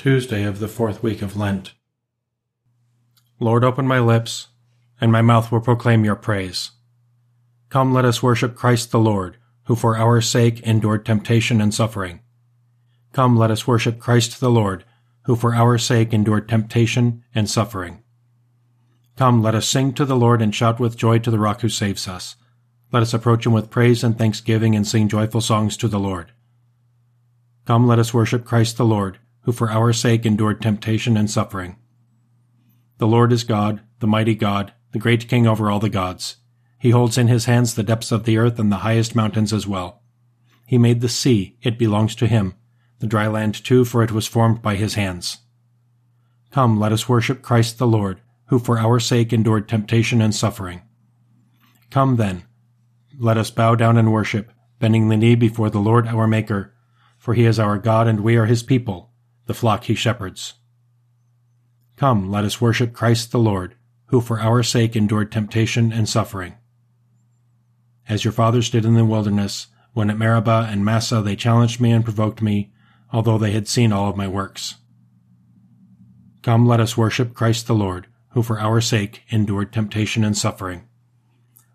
Tuesday of the fourth week of Lent. Lord, open my lips, and my mouth will proclaim your praise. Come, let us worship Christ the Lord, who for our sake endured temptation and suffering. Come, let us worship Christ the Lord, who for our sake endured temptation and suffering. Come, let us sing to the Lord and shout with joy to the rock who saves us. Let us approach him with praise and thanksgiving and sing joyful songs to the Lord. Come, let us worship Christ the Lord, who for our sake endured temptation and suffering. The Lord is God, the mighty God, the great King over all the gods. He holds in his hands the depths of the earth and the highest mountains as well. He made the sea, it belongs to him, the dry land too, for it was formed by his hands. Come, let us worship Christ the Lord, who for our sake endured temptation and suffering. Come then, let us bow down and worship, bending the knee before the Lord our Maker, for he is our God and we are his people the flock he shepherds. Come, let us worship Christ the Lord, who for our sake endured temptation and suffering. As your fathers did in the wilderness, when at Meribah and Massah they challenged me and provoked me, although they had seen all of my works. Come, let us worship Christ the Lord, who for our sake endured temptation and suffering.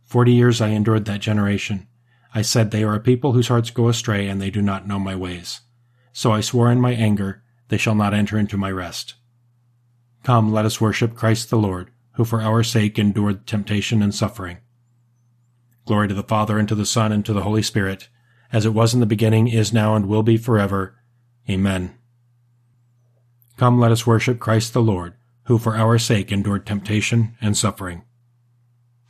Forty years I endured that generation. I said, They are a people whose hearts go astray, and they do not know my ways. So I swore in my anger, they shall not enter into my rest. Come, let us worship Christ the Lord, who for our sake endured temptation and suffering. Glory to the Father, and to the Son, and to the Holy Spirit, as it was in the beginning, is now, and will be forever. Amen. Come, let us worship Christ the Lord, who for our sake endured temptation and suffering.